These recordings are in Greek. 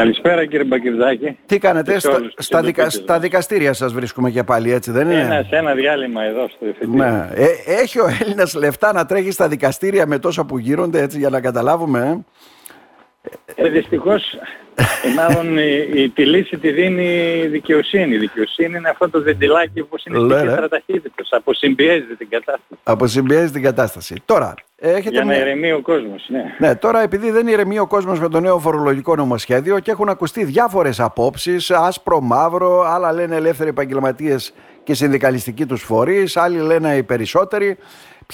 Καλησπέρα κύριε Μπακυρδάκη. Τι κάνετε, στα, στα, δικα, στα, δικαστήρια σας βρίσκουμε και πάλι έτσι δεν είναι; Ένα, σε ένα διάλειμμα εδώ στο εφητήριο. Ναι. Ε, έχει ο Έλληνας λεφτά να τρέχει στα δικαστήρια με τόσα που γίνονται έτσι για να καταλάβουμε. Ε, ε δυστυχώς ε, μάλλον η, τη λύση τη δίνει η δικαιοσύνη. Η δικαιοσύνη είναι αυτό το βεντιλάκι που είναι στην κέντρα ταχύτητας. Αποσυμπιέζει την κατάσταση. Αποσυμπιέζει την κατάσταση. Τώρα, έχετε Για να ηρεμεί ο κόσμος. Ναι. ναι, τώρα επειδή δεν ηρεμεί ο κόσμος με το νέο φορολογικό νομοσχέδιο και έχουν ακουστεί διάφορες απόψεις, άσπρο, μαύρο, άλλα λένε ελεύθεροι επαγγελματίες και συνδικαλιστικοί τους φορείς, άλλοι λένε οι περισσότεροι.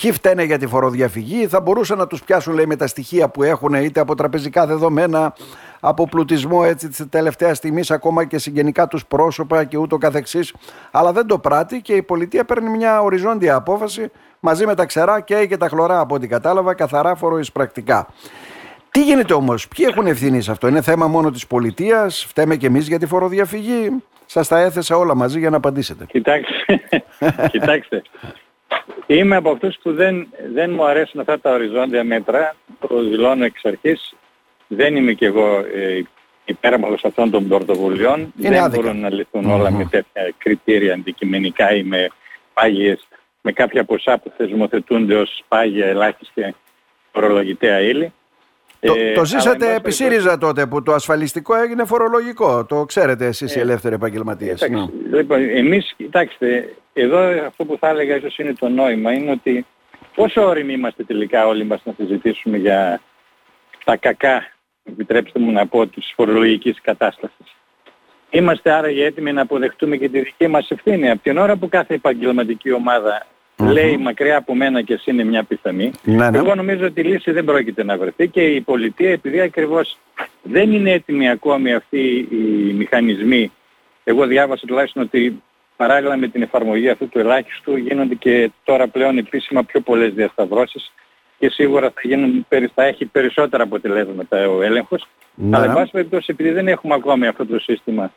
Ποιοι φταίνε για τη φοροδιαφυγή, θα μπορούσαν να τους πιάσουν λέει, με τα στοιχεία που έχουν είτε από τραπεζικά δεδομένα, από πλουτισμό έτσι της τελευταίας στιγμής ακόμα και συγγενικά τους πρόσωπα και ούτω καθεξής. Αλλά δεν το πράττει και η πολιτεία παίρνει μια οριζόντια απόφαση μαζί με τα ξερά και, και τα χλωρά από ό,τι κατάλαβα καθαρά φοροεισπρακτικά. Τι γίνεται όμως, ποιοι έχουν ευθύνη σε αυτό, είναι θέμα μόνο της πολιτείας, φταίμε και εμείς για τη φοροδιαφυγή; Σας τα έθεσα όλα μαζί για να απαντήσετε. Κοιτάξτε, κοιτάξτε. Είμαι από αυτούς που δεν, δεν μου αρέσουν αυτά τα οριζόντια μέτρα, το δηλώνω εξ αρχής. Δεν είμαι κι εγώ ε, υπέρμαχος αυτών των πρωτοβουλειών. δεν μπορούν να λυθουν όλα με τέτοια κριτήρια αντικειμενικά ή με πάγιες, με κάποια ποσά που θεσμοθετούνται ως πάγια ελάχιστη φορολογητέα ύλη. Το, ε, το ζήσατε επί ΣΥΡΙΖΑ τότε που το ασφαλιστικό έγινε φορολογικό. Το ξέρετε εσείς οι ε, ελεύθεροι επαγγελματίες. Ναι. Λοιπόν, εμείς, κοιτάξτε, εδώ αυτό που θα έλεγα ίσως είναι το νόημα, είναι ότι πόσο όριμοι είμαστε τελικά όλοι μας να συζητήσουμε για τα κακά, επιτρέψτε μου να πω, της φορολογικής κατάστασης. Είμαστε άραγε έτοιμοι να αποδεχτούμε και τη δική μας ευθύνη. Από την ώρα που κάθε επαγγελματική ομάδα λέει μακριά από μένα και εσύ είναι μια πιθανή, ναι, ναι. εγώ νομίζω ότι η λύση δεν πρόκειται να βρεθεί και η πολιτεία επειδή ακριβώς δεν είναι έτοιμοι ακόμη αυτοί οι μηχανισμοί. Εγώ διάβασα τουλάχιστον ότι παράλληλα με την εφαρμογή αυτού του ελάχιστου γίνονται και τώρα πλέον επίσημα πιο πολλές διασταυρώσεις και σίγουρα θα, γίνουν, θα έχει περισσότερα αποτελέσματα ο έλεγχος. Ναι. Αλλά εν πάση περιπτώσει επειδή δεν έχουμε ακόμη αυτό το σύστημα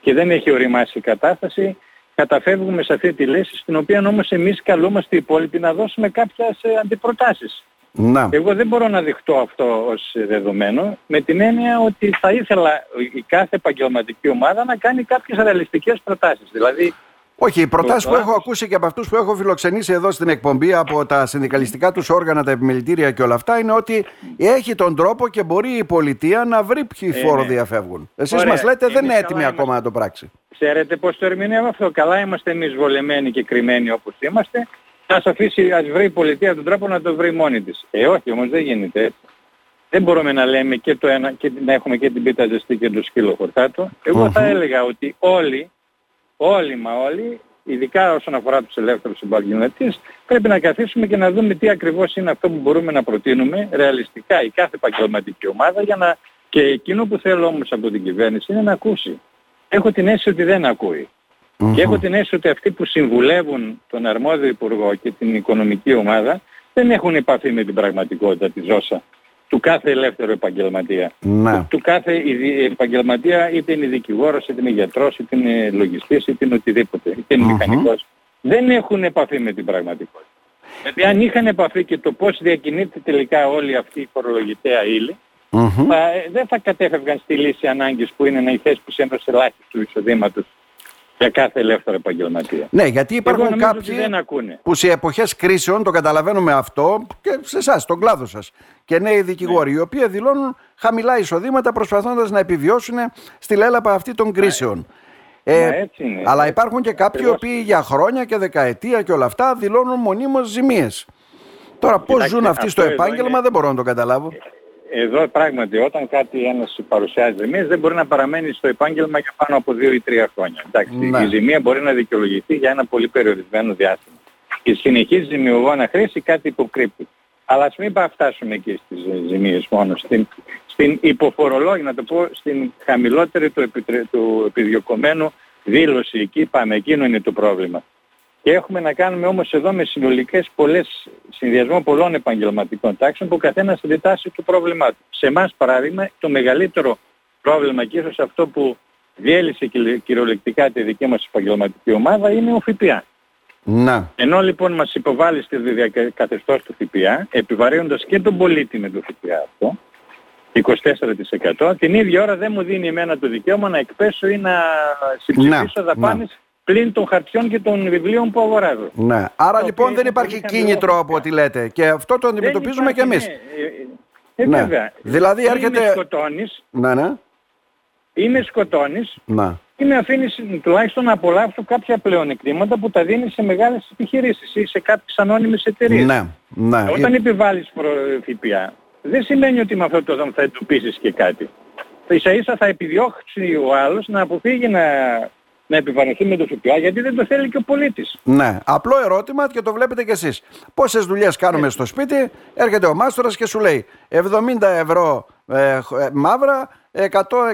και δεν έχει οριμάσει η κατάσταση, καταφεύγουμε σε αυτή τη λύση, στην οποία όμως εμείς καλούμαστε οι υπόλοιποι να δώσουμε κάποιες ε, αντιπροτάσεις. Να. Εγώ δεν μπορώ να δειχτώ αυτό ως δεδομένο, με την έννοια ότι θα ήθελα η κάθε επαγγελματική ομάδα να κάνει κάποιες ρεαλιστικές προτάσεις. Δηλαδή όχι, οι προτάσεις που έχω ακούσει και από αυτούς που έχω φιλοξενήσει εδώ στην εκπομπή από τα συνδικαλιστικά τους όργανα, τα επιμελητήρια και όλα αυτά είναι ότι έχει τον τρόπο και μπορεί η πολιτεία να βρει ποιοι ε, φόρο ναι. διαφεύγουν. Εσείς μας λέτε δεν είναι έτοιμοι ακόμα να το πράξει. Ξέρετε πώ το ερμηνεύω αυτό. Καλά είμαστε εμείς βολεμένοι και κρυμμένοι όπως είμαστε. Α αφήσει, ας βρει η πολιτεία τον τρόπο να το βρει μόνη της. Ε, όχι όμως δεν γίνεται έτσι. Δεν μπορούμε να λέμε και το ένα και να έχουμε και την πίτα ζεστή και το σκύλο χορτάτο. Εγώ θα έλεγα ότι όλοι όλοι μα όλοι, ειδικά όσον αφορά τους ελεύθερους επαγγελματίες, πρέπει να καθίσουμε και να δούμε τι ακριβώς είναι αυτό που μπορούμε να προτείνουμε ρεαλιστικά η κάθε επαγγελματική ομάδα για να... Και εκείνο που θέλω όμως από την κυβέρνηση είναι να ακούσει. Έχω την αίσθηση ότι δεν ακούει. Και έχω την αίσθηση ότι αυτοί που συμβουλεύουν τον αρμόδιο υπουργό και την οικονομική ομάδα δεν έχουν επαφή με την πραγματικότητα της ζώσα του κάθε ελεύθερου επαγγελματία. Του, του, κάθε επαγγελματία είτε είναι δικηγόρος, είτε είναι γιατρός, είτε είναι λογιστής, είτε είναι οτιδήποτε, είτε είναι μηχανικός. Δεν έχουν επαφή με την πραγματικότητα. Γιατί αν είχαν επαφή και το πώς διακινείται τελικά όλη αυτή η φορολογητέα ύλη, θα, δεν θα κατέφευγαν στη λύση ανάγκης που είναι να η θέση που ενός ελάχιστου εισοδήματος για κάθε ελεύθερο επαγγελματία. Ναι, γιατί υπάρχουν κάποιοι που σε εποχές κρίσεων, το καταλαβαίνουμε αυτό και σε εσάς, τον κλάδο σας, και νέοι δικηγόροι, ναι. οι οποίοι δηλώνουν χαμηλά εισοδήματα προσπαθώντας να επιβιώσουν στη λέλαπα αυτή των κρίσεων. Ε, έτσι είναι. Αλλά υπάρχουν και κάποιοι οι οποίοι για χρόνια και δεκαετία και όλα αυτά δηλώνουν μονίμως ζημίες. Τώρα πώς ζουν αυτοί στο επάγγελμα δεν μπορώ να το καταλάβω εδώ πράγματι όταν κάτι ένας παρουσιάζει ζημίες δεν μπορεί να παραμένει στο επάγγελμα για πάνω από δύο ή τρία χρόνια. Εντάξει, ναι. η ζημία μπορεί να δικαιολογηθεί για ένα πολύ περιορισμένο διάστημα. Η συνεχής ζημιογόνα χρήση κάτι υποκρύπτει. Αλλά ας μην φτάσουμε εκεί στις ζημίες μόνος. Στην, στην υποφορολόγηση, να το πω, στην χαμηλότερη του, επιτρε... του επιδιωκομένου δήλωση. Εκεί πάμε, εκείνο είναι το πρόβλημα. Και έχουμε να κάνουμε όμως εδώ με συνολικές πολλές, συνδυασμό πολλών επαγγελματικών τάξεων που ο καθένας αντιτάσσει το πρόβλημά του. Σε εμάς παράδειγμα το μεγαλύτερο πρόβλημα και ίσως αυτό που διέλυσε κυριολεκτικά τη δική μας επαγγελματική ομάδα είναι ο ΦΠΑ. Να. Ενώ λοιπόν μας υποβάλλει στη καθεστώς του ΦΠΑ, επιβαρύνοντας και τον πολίτη με το ΦΠΑ αυτό, 24%. Την ίδια ώρα δεν μου δίνει εμένα το δικαίωμα να εκπέσω ή να συμψηφίσω δαπάνες πλην των χαρτιών και των βιβλίων που αγοράζω. Ναι. Άρα λοιπόν δεν υπάρχει κίνητρο από ό,τι λέτε και αυτό το αντιμετωπίζουμε κι εμείς. Ναι. Ε, ε, ναι. Βέβαια. Δηλαδή έρχεται... Ή με σκοτώνεις, ναι, ναι. ή με σκοτώνεις, ναι. ή με αφήνεις τουλάχιστον να απολαύσω κάποια πλεονεκτήματα που τα δίνεις σε μεγάλες επιχειρήσεις ή σε κάποιες ανώνυμες εταιρείες. Ναι, ναι. Όταν επιβάλλεις ΦΠΑ, δεν σημαίνει ότι με αυτό το θα εντοπίσεις και κάτι. Ίσα ίσα θα επιδιώξει ο άλλος να αποφύγει να να επιβαρυνθεί με το ΦΠΑ γιατί δεν το θέλει και ο πολίτης. Ναι, απλό ερώτημα και το βλέπετε κι εσείς. Πόσες δουλειές κάνουμε ναι. στο σπίτι, έρχεται ο μάστορας και σου λέει 70 ευρώ ε, ε μαύρα, 100,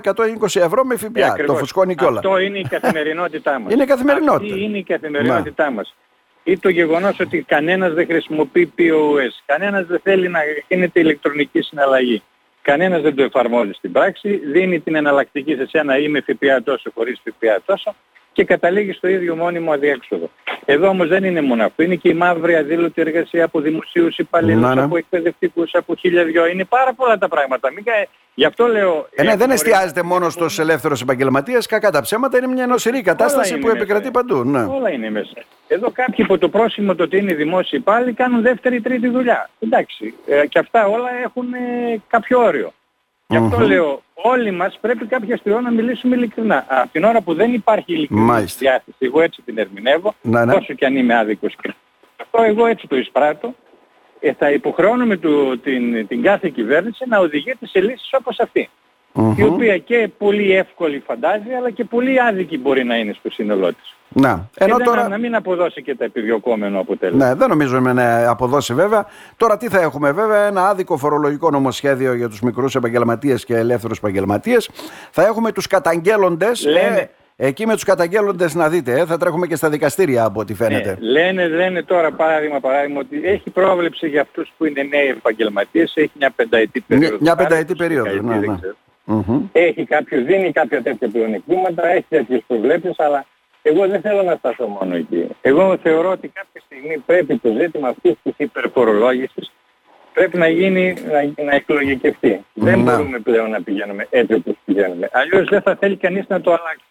120 ευρώ με ΦΠΑ. Ε, το φουσκώνει κιόλα. Αυτό είναι η καθημερινότητά μας. είναι η καθημερινότητα. Αυτή είναι η καθημερινότητά ναι. μας. Ή το γεγονός ότι κανένας δεν χρησιμοποιεί POS, κανένας δεν θέλει να γίνεται ηλεκτρονική συναλλαγή. Κανένας δεν το εφαρμόζει στην πράξη, δίνει την εναλλακτική σε σένα ή με ΦΠΑ τόσο χωρίς ΦΠΑ τόσο και καταλήγει στο ίδιο μόνιμο αδιέξοδο. Εδώ όμως δεν είναι μόνο αυτό. Είναι και η μαύρη αδήλωτη εργασία από δημοσίους υπαλλήλους, ναι, ναι. από εκπαιδευτικούς, από χίλια δυο. Είναι πάρα πολλά τα πράγματα. Μην... Γι' αυτό λέω... Ε, ναι, δεν εστιάζεται μόνο στους ελεύθερους επαγγελματίες. Κακά τα ψέματα είναι μια νοσηρή κατάσταση που επικρατεί παντού. Ναι. Όλα είναι μέσα. Εδώ κάποιοι υπό το πρόσημο το ότι είναι δημόσιοι υπάλληλοι κάνουν δεύτερη τρίτη δουλειά. Εντάξει. Ε, και αυτά όλα έχουν ε, κάποιο όριο. Γι' αυτό λέω, όλοι μας πρέπει κάποια στιγμή να μιλήσουμε ειλικρινά. Από την ώρα που δεν υπάρχει ειλικρινή διάθεση, εγώ έτσι την ερμηνεύω, ναι, ναι. όσο και αν είμαι άδικος. Αυτό εγώ έτσι το εισπράττω, ε, θα υποχρεώνουμε του, την, την κάθε κυβέρνηση να οδηγείται σε λύσεις όπως αυτή. Η οποία και πολύ εύκολη φαντάζει, αλλά και πολύ άδικη μπορεί να είναι στο σύνολό της. Να. Ενώ και τώρα... να μην αποδώσει και τα επιδιωκόμενο αποτέλεσμα. Ναι, δεν νομίζουμε να αποδώσει βέβαια. Τώρα τι θα έχουμε βέβαια, ένα άδικο φορολογικό νομοσχέδιο για τους μικρούς επαγγελματίες και ελεύθερους επαγγελματίες. Θα έχουμε τους καταγγέλλοντες. Ε, εκεί με τους καταγγέλλοντες να δείτε, ε, θα τρέχουμε και στα δικαστήρια από ό,τι φαίνεται. Ναι, λένε, λένε τώρα παράδειγμα, παράδειγμα ότι έχει πρόβλεψη για αυτούς που είναι νέοι επαγγελματίες, έχει μια πενταετή περίοδο. Μια, πενταετή περίοδο, ναι, ναι. Έχει κάποιος, δίνει κάποια τέτοια πλεονεκτήματα, έχει τέτοιες προβλέψεις, αλλά εγώ δεν θέλω να σταθώ μόνο εκεί. Εγώ θεωρώ ότι κάποια στιγμή πρέπει το ζήτημα αυτής της υπερφορολόγησης πρέπει να γίνει, να, να εκλογικευτεί. Δεν μπορούμε πλέον να πηγαίνουμε έτσι όπως πηγαίνουμε. Αλλιώς δεν θα θέλει κανείς να το αλλάξει.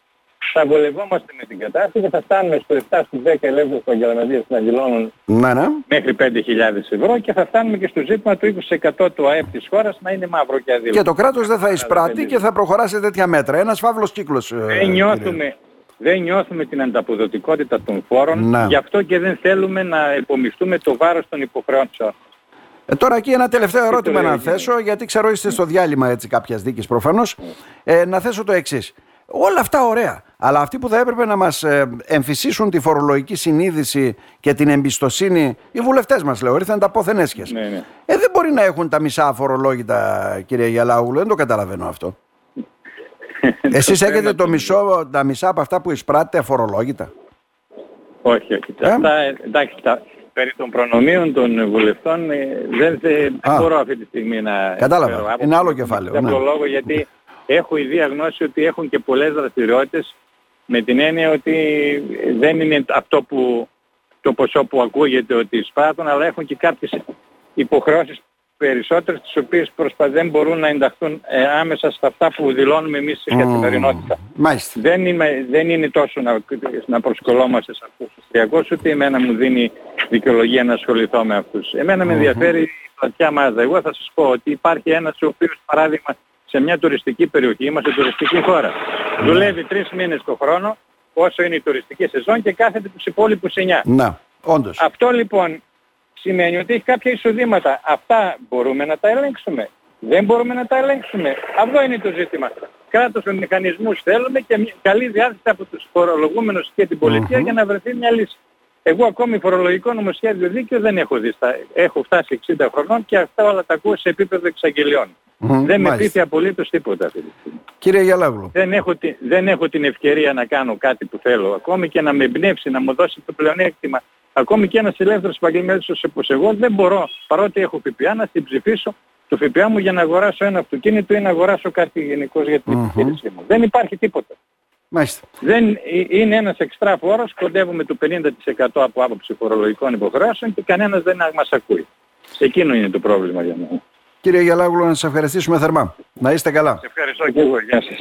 Θα βολευόμαστε με την κατάσταση και θα φτάνουμε στο 7 στους 10 ελεύθερους επαγγελματίες να δηλώνουν να, ναι. μέχρι 5.000 ευρώ και θα φτάνουμε και στο ζήτημα του 20% του ΑΕΠ της χώρας να είναι μαύρο και αδίλωτο. Και το κράτος δεν θα εισπράττει και θα προχωράσει σε τέτοια μέτρα. Ένας φαύλος κύκλος. Ε, δεν νιώθουμε, δεν νιώθουμε την ανταποδοτικότητα των φόρων, να. γι' αυτό και δεν θέλουμε να υπομισθούμε το βάρος των υποχρεώσεων. Ε, τώρα εκεί ένα τελευταίο ερώτημα να θέσω, γιατί ξέρω είστε στο διάλειμμα έτσι κάποιας δίκης προφανώς, ε, να θέσω το εξής. Όλα αυτά ωραία. Αλλά αυτοί που θα έπρεπε να μας ε, εμφυσίσουν τη φορολογική συνείδηση και την εμπιστοσύνη, οι βουλευτές μας λέω, ήρθαν τα πόθεν έσχες. Ναι, ναι. Ε, δεν μπορεί να έχουν τα μισά αφορολόγητα, κύριε Γιαλάουγλου, δεν το καταλαβαίνω αυτό. Εσείς έχετε το μισό, τα μισά από αυτά που εισπράττετε αφορολόγητα; Όχι, όχι. Ε; Αυτά, εντάξει, τα, περί των προνομίων των βουλευτών ε, δεν, δεν μπορώ αυτή τη στιγμή να... Κατάλαβα. Είναι άλλο κεφάλαιο. Ναι. λόγο γιατί έχω η διαγνώση ότι έχουν και πολλές δραστηριότητες με την έννοια ότι δεν είναι αυτό που το ποσό που ακούγεται ότι εισπράττουν, αλλά έχουν και κάποιες υποχρεώσεις περισσότερες τις οποίες προσπα... δεν μπορούν να ενταχθούν ε, άμεσα στα αυτά που δηλώνουμε εμείς στην καθημερινότητα. Μάλιστα. Δεν, είμαι, δεν είναι τόσο να, να προσκολόμαστε σε αυτούς τους τριακούς, ούτε εμένα μου δίνει δικαιολογία να ασχοληθώ με αυτούς. Εμένα με ενδιαφέρει η πλατιά μάζα. Εγώ θα σας πω ότι υπάρχει ένας ο οποίος παράδειγμα σε μια τουριστική περιοχή, είμαστε τουριστική χώρα, δουλεύει τρεις μήνες το χρόνο, όσο είναι η τουριστική σεζόν και κάθεται τους υπόλοιπους εννιά. Να, όντως. Αυτό λοιπόν σημαίνει ότι έχει κάποια εισοδήματα. Αυτά μπορούμε να τα ελέγξουμε. Δεν μπορούμε να τα ελέγξουμε. Αυτό είναι το ζήτημα. Κράτος με μηχανισμούς θέλουμε και μια καλή διάθεση από τους φορολογούμενους και την πολιτεια για να βρεθεί μια λύση. Εγώ ακόμη φορολογικό νομοσχέδιο δίκαιο δεν έχω δει. Έχω φτάσει 60 χρονών και αυτά όλα τα ακούω σε επίπεδο εξαγγελιών. Mm, δεν με πείθει απολύτως τίποτα αυτή τη στιγμή. Κύριε Γιαλάγλου. Δεν έχω, δεν έχω την ευκαιρία να κάνω κάτι που θέλω. Ακόμη και να με εμπνεύσει, να μου δώσει το πλεονέκτημα Ακόμη και ένας ελεύθερος επαγγελματίας όπως εγώ δεν μπορώ, παρότι έχω ΦΠΑ, να συμψηφίσω το ΦΠΑ μου για να αγοράσω ένα αυτοκίνητο ή να αγοράσω κάτι γενικώς για την επιχείρησή μου. Δεν υπάρχει τίποτα. Μάλιστα. Δεν, ε, είναι ένας εξτρά φόρος, κοντεύουμε το 50% από άποψη φορολογικών υποχρεώσεων και κανένας δεν μας ακούει. Εκείνο είναι το πρόβλημα για μένα. Κύριε Γελάγουλο, να σας ευχαριστήσουμε θερμά. Να είστε καλά. Σε ευχαριστώ και εγώ. Γεια σας.